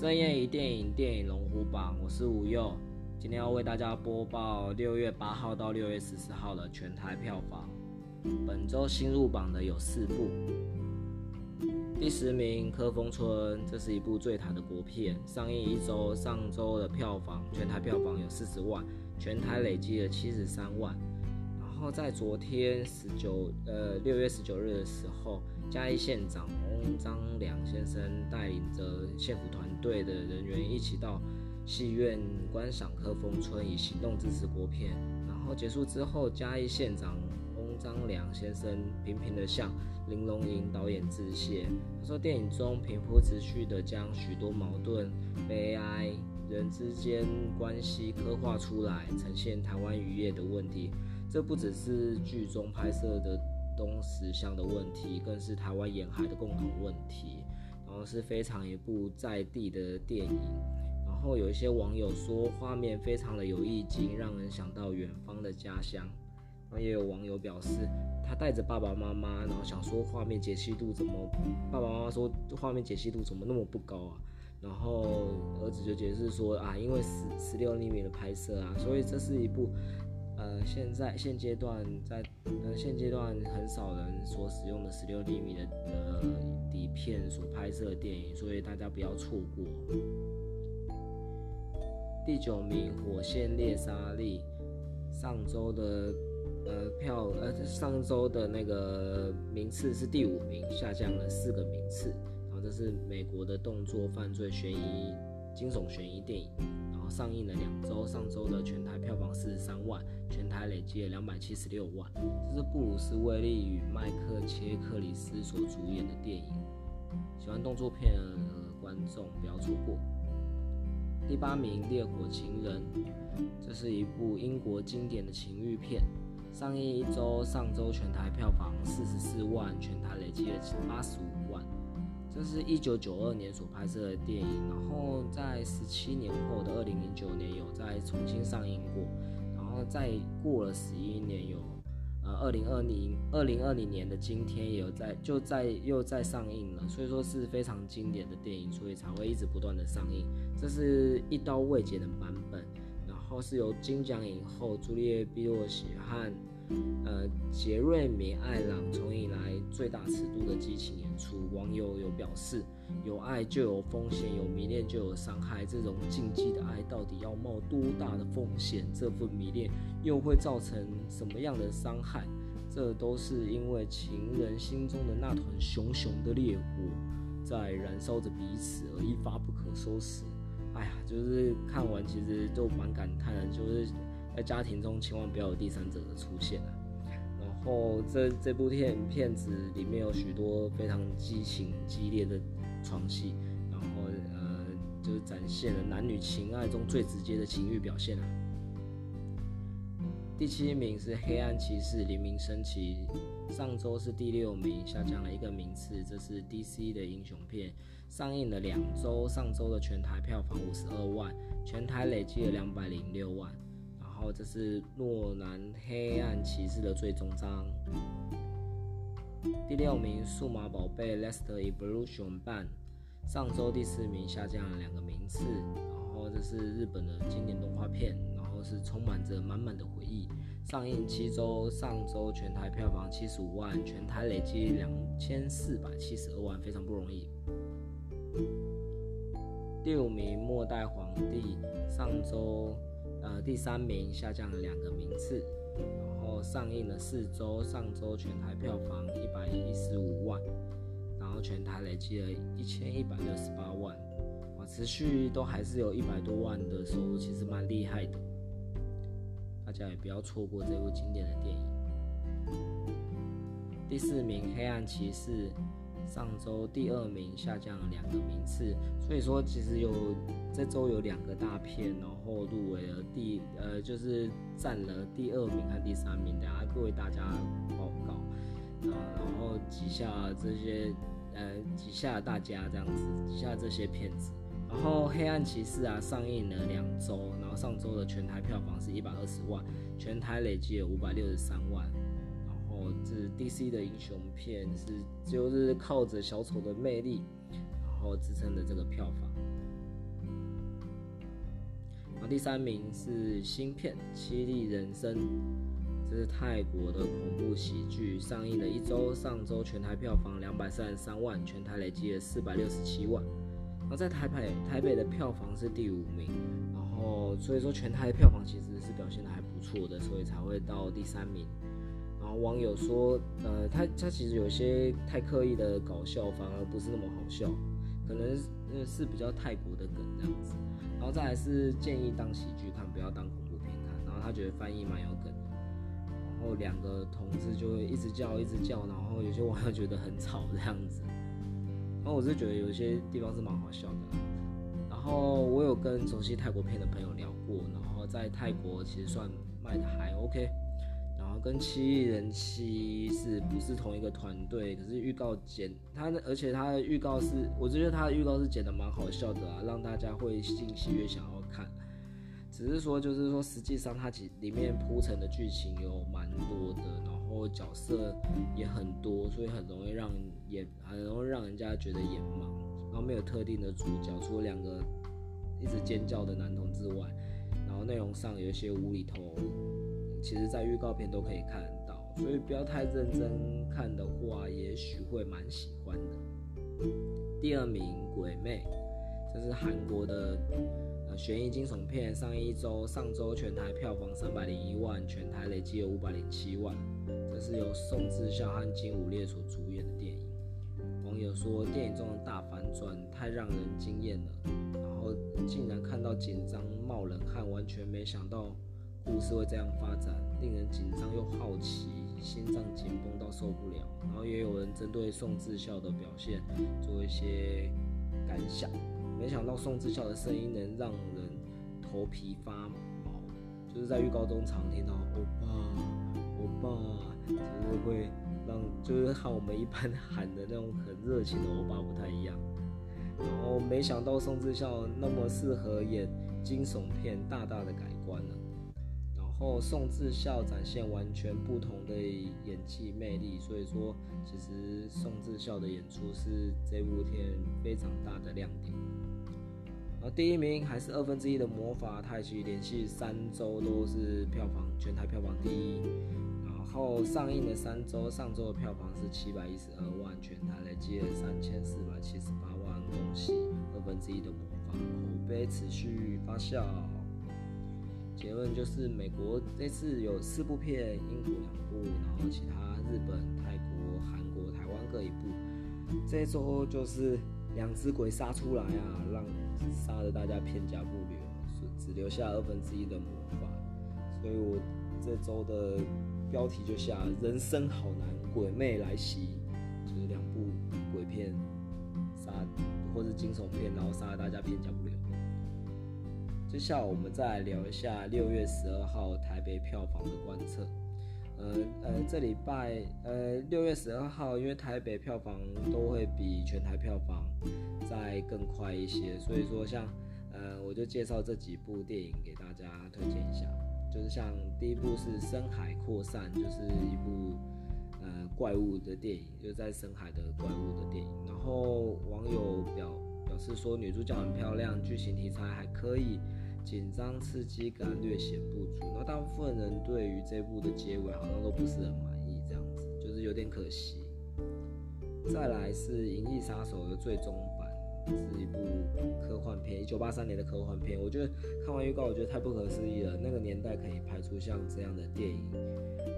深夜一电影，电影龙虎榜，我是吴佑，今天要为大家播报六月八号到六月十四号的全台票房。本周新入榜的有四部，第十名《科风村》，这是一部最台的国片，上映一周，上周的票房全台票房有四十万，全台累计了七十三万。然后在昨天十九呃六月十九日的时候，嘉义县长翁章良先生带领着县府团队的人员一起到戏院观赏《科风村》，以行动支持国片。然后结束之后，嘉义县长翁章良先生频频地向林荣银导演致谢。他说，电影中平铺直叙地将许多矛盾、悲哀、人之间关系刻画出来，呈现台湾渔业的问题。这不只是剧中拍摄的。东石乡的问题，更是台湾沿海的共同问题，然后是非常一部在地的电影。然后有一些网友说画面非常的有意境，让人想到远方的家乡。然后也有网友表示，他带着爸爸妈妈，然后想说画面解析度怎么？爸爸妈妈说画面解析度怎么那么不高啊？然后儿子就解释说啊，因为十十六厘米的拍摄啊，所以这是一部。呃，现在现阶段在呃现阶段很少人所使用的十六厘米的呃底片所拍摄的电影，所以大家不要错过。第九名《火线猎杀令》，上周的呃票呃上周的那个名次是第五名，下降了四个名次。然后这是美国的动作犯罪悬疑惊悚悬疑电影。上映了两周，上周的全台票房四十三万，全台累计了两百七十六万。这是布鲁斯威利与麦克切克里斯所主演的电影，喜欢动作片的观众不要错过。第八名《烈火情人》，这是一部英国经典的情欲片，上映一周，上周全台票房四十四万，全台累计了八十五万。这是一九九二年所拍摄的电影，然后在十七年后的二零零九年有再重新上映过，然后再过了十一年有，呃，二零二零二零二零年的今天也有在就在又在上映了，所以说是非常经典的电影，所以才会一直不断的上映。这是一刀未剪的版本，然后是由金奖影后朱丽叶·碧洛喜和。呃，杰瑞米·艾朗从以来最大尺度的激情演出，网友有表示：有爱就有风险，有迷恋就有伤害。这种禁忌的爱到底要冒多大的风险？这份迷恋又会造成什么样的伤害？这都是因为情人心中的那团熊熊的烈火在燃烧着彼此而一发不可收拾。哎呀，就是看完其实就蛮感叹的，就是。在家庭中千万不要有第三者的出现！然后这这部片片子里面有许多非常激情激烈的床戏，然后呃，就是展现了男女情爱中最直接的情欲表现啊。第七名是《黑暗骑士》黎明升起，上周是第六名，下降了一个名次。这是 DC 的英雄片，上映了两周，上周的全台票房五十二万，全台累计了两百零六万。然后这是诺兰《黑暗骑士》的最终章。第六名《数码宝贝 Last Evolution》版，上周第四名，下降了两个名次。然后这是日本的经典动画片，然后是充满着满满的回忆。上映七周，上周全台票房七十五万，全台累计两千四百七十二万，非常不容易。第五名《末代皇帝》，上周。呃，第三名下降了两个名次，然后上映了四周，上周全台票房一百一十五万，然后全台累计了一千一百六十八万，啊，持续都还是有一百多万的收入，其实蛮厉害的，大家也不要错过这部经典的电影。第四名《黑暗骑士》。上周第二名下降了两个名次，所以说其实有这周有两个大片，然后入围了第呃就是占了第二名和第三名，等下各位大家报告啊，然后挤下这些呃挤下大家这样子挤下这些片子，然后黑暗骑士啊上映了两周，然后上周的全台票房是一百二十万，全台累计有五百六十三是。DC 的英雄片是就是靠着小丑的魅力，然后支撑的这个票房。第三名是新片《凄厉人生》，这是泰国的恐怖喜剧，上映了一周，上周全台票房两百三十三万，全台累计了四百六十七万。然后在台北，台北的票房是第五名，然后所以说全台的票房其实是表现的还不错的，所以才会到第三名。然后网友说，呃，他他其实有些太刻意的搞笑，反而不是那么好笑，可能是比较泰国的梗这样子。然后再来是建议当喜剧看，不要当恐怖片看。然后他觉得翻译蛮有梗的。然后两个同志就会一直叫一直叫，然后有些网友觉得很吵这样子。然后我是觉得有些地方是蛮好笑的。然后我有跟熟悉泰国片的朋友聊过，然后在泰国其实算卖的还 OK。然后跟七亿人妻是不是同一个团队？可是预告剪他，而且他的预告是，我觉得他的预告是剪的蛮好笑的啊，让大家会进戏院想要看。只是说，就是说，实际上它其里面铺陈的剧情有蛮多的，然后角色也很多，所以很容易让眼很容易让人家觉得眼盲。然后没有特定的主角，除了两个一直尖叫的男同之外，然后内容上有一些无厘头，其实在预告片都可以看到。所以不要太认真看的话，也许会蛮喜欢的。第二名《鬼魅》，这是韩国的。悬疑惊悚片上一周，上周全台票房三百零一万，全台累计有五百零七万。这是由宋智孝和金武烈所主演的电影。网友说，电影中的大反转太让人惊艳了，然后竟然看到紧张冒冷汗，完全没想到故事会这样发展，令人紧张又好奇，心脏紧绷到受不了。然后也有人针对宋智孝的表现做一些感想。没想到宋智孝的声音能让人头皮发毛，就是在预告中常听到欧巴欧巴，就是会让就是和我们一般喊的那种很热情的欧巴不太一样。然后没想到宋智孝那么适合演惊悚片，大大的改观了。后宋智孝展现完全不同的演技魅力，所以说其实宋智孝的演出是这部片非常大的亮点。然后第一名还是二分之一的魔法太极，连续三周都是票房全台票房第一。然后上映的三周，上周的票房是七百一十二万，全台累计了三千四百七十八万。恭喜二分之一的魔法，口碑持续发酵。结论就是美国这次有四部片，英国两部，然后其他日本、泰国、韩国、台湾各一部。这周就是两只鬼杀出来啊，让。杀得大家片甲不留，只留下二分之一的魔法，所以我这周的标题就下“人生好难，鬼魅来袭”，就是两部鬼片杀或者惊悚片，然后杀得大家片甲不留。接下来我们再来聊一下六月十二号台北票房的观测。呃呃，这礼拜呃六月十二号，因为台北票房都会比全台票房再更快一些，所以说像呃我就介绍这几部电影给大家推荐一下，就是像第一部是《深海扩散》，就是一部呃怪物的电影，就在深海的怪物的电影。然后网友表表示说女主角很漂亮，剧情题材还可以。紧张刺激感略显不足，那大部分人对于这部的结尾好像都不是很满意，这样子就是有点可惜。再来是《银翼杀手》的最终版，是一部科幻片，一九八三年的科幻片。我觉得看完预告，我觉得太不可思议了，那个年代可以拍出像这样的电影。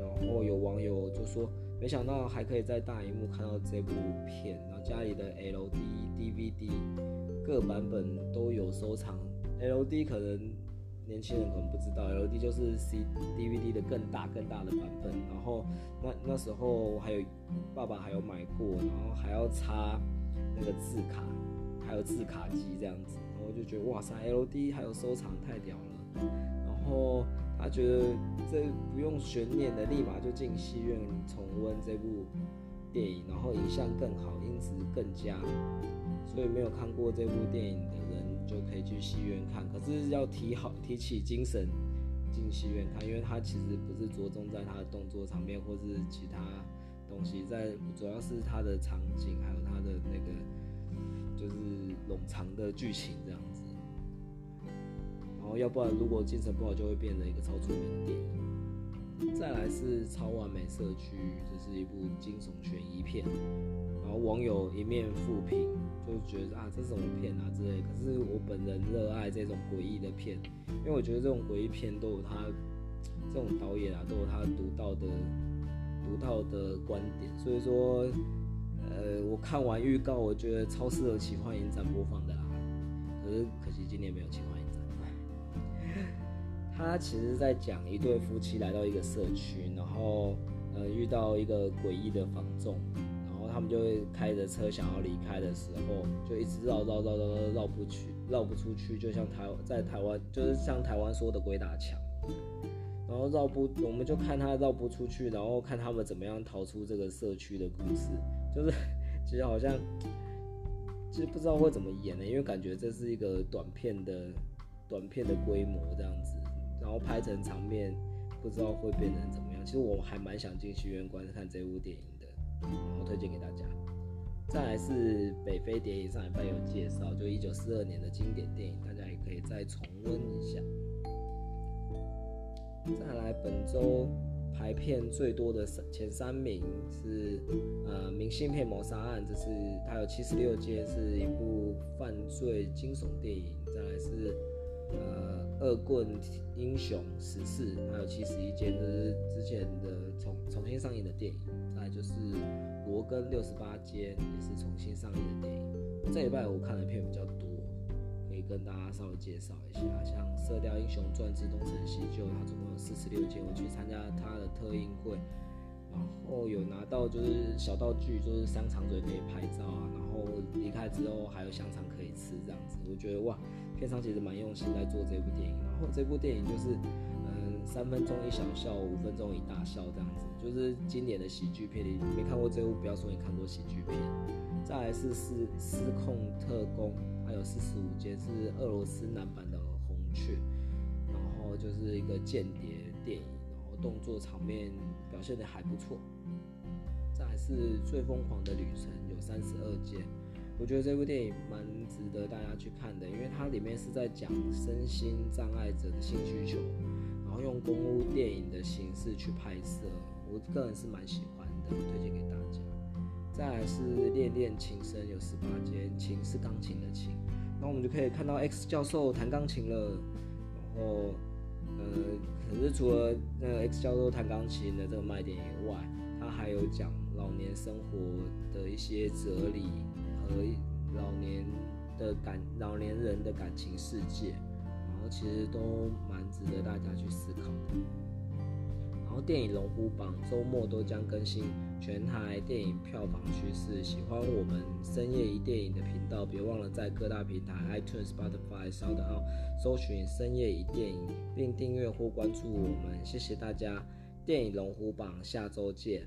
然后有网友就说，没想到还可以在大荧幕看到这部片，然后家里的 LD、DVD 各版本都有收藏。L D 可能年轻人可能不知道，L D 就是 C D V D 的更大更大的版本。然后那那时候还有爸爸还有买过，然后还要插那个字卡，还有字卡机这样子。然后就觉得哇塞，L D 还有收藏太屌了。然后他觉得这不用悬念的，立马就进戏院重温这部电影，然后影像更好，音质更佳。所以没有看过这部电影的人。就可以去戏院看，可是要提好提起精神进戏院看，因为它其实不是着重在它的动作场面或是其他东西，在主要是它的场景还有它的那个就是冗长的剧情这样子。然后要不然如果精神不好就会变成一个超出名的电影。再来是《超完美社区》，这是一部惊悚悬疑片，然后网友一面负评，就觉得啊这是什么片啊之类。可是我本人热爱这种诡异的片，因为我觉得这种诡异片都有他这种导演啊都有他独到的独到的观点，所以说。呃，我看完预告，我觉得超适合奇幻影展播放的啦。可是可惜今年没有奇幻影展。他其实在讲一对夫妻来到一个社区，然后呃遇到一个诡异的房仲，他们就会开着车想要离开的时候，就一直绕绕绕绕绕绕不去，绕不出去，就像台在台湾就是像台湾说的鬼打墙。然后绕不，我们就看他绕不出去，然后看他们怎么样逃出这个社区的故事，就是其实好像其实不知道会怎么演呢，因为感觉这是一个短片的短片的规模这样子，然后拍成长面，不知道会变成怎么样。其实我还蛮想进戏院观看这部电影，然后推荐给大家。再来是北非谍影，上礼拜有介绍，就一九四二年的经典电影，大家也可以再重温一下。再来，本周排片最多的前三名是呃《明信片谋杀案》，这是它有七十六间，是一部犯罪惊悚电影。再来是呃《恶棍英雄十四》，还有七十一间，这是之前的重重新上映的电影。再就是《罗根六十八间》，也是重新上映的电影。这礼拜我看的片比较多。可以跟大家稍微介绍一下，像《射雕英雄传之东成西就》，它总共有四十六间，我去参加它的特映会，然后有拿到就是小道具，就是香肠嘴可以拍照啊，然后离开之后还有香肠可以吃这样子，我觉得哇，片商其实蛮用心在做这部电影，然后这部电影就是嗯三分钟一小笑，五分钟一大笑这样子，就是经典的喜剧片，你没看过这部不要说你看过喜剧片。再来是失失控特工。还有四十五间是俄罗斯男版的红雀，然后就是一个间谍电影，然后动作场面表现得还不错。再来是最疯狂的旅程，有三十二间，我觉得这部电影蛮值得大家去看的，因为它里面是在讲身心障碍者的性需求，然后用公路电影的形式去拍摄，我个人是蛮喜欢的，推荐给大家。再来是恋恋琴声，有十八间，琴是钢琴的琴，那我们就可以看到 X 教授弹钢琴了。然后，呃，可是除了那个 X 教授弹钢琴的这个卖点以外，他还有讲老年生活的一些哲理和老年的感老年人的感情世界，然后其实都蛮值得大家去思考的。然后电影龙虎榜周末都将更新全台电影票房趋势。喜欢我们深夜一电影的频道，别忘了在各大平台 iTunes、Spotify、SoundOn 搜寻深夜一电影，并订阅或关注我们。谢谢大家！电影龙虎榜下周见。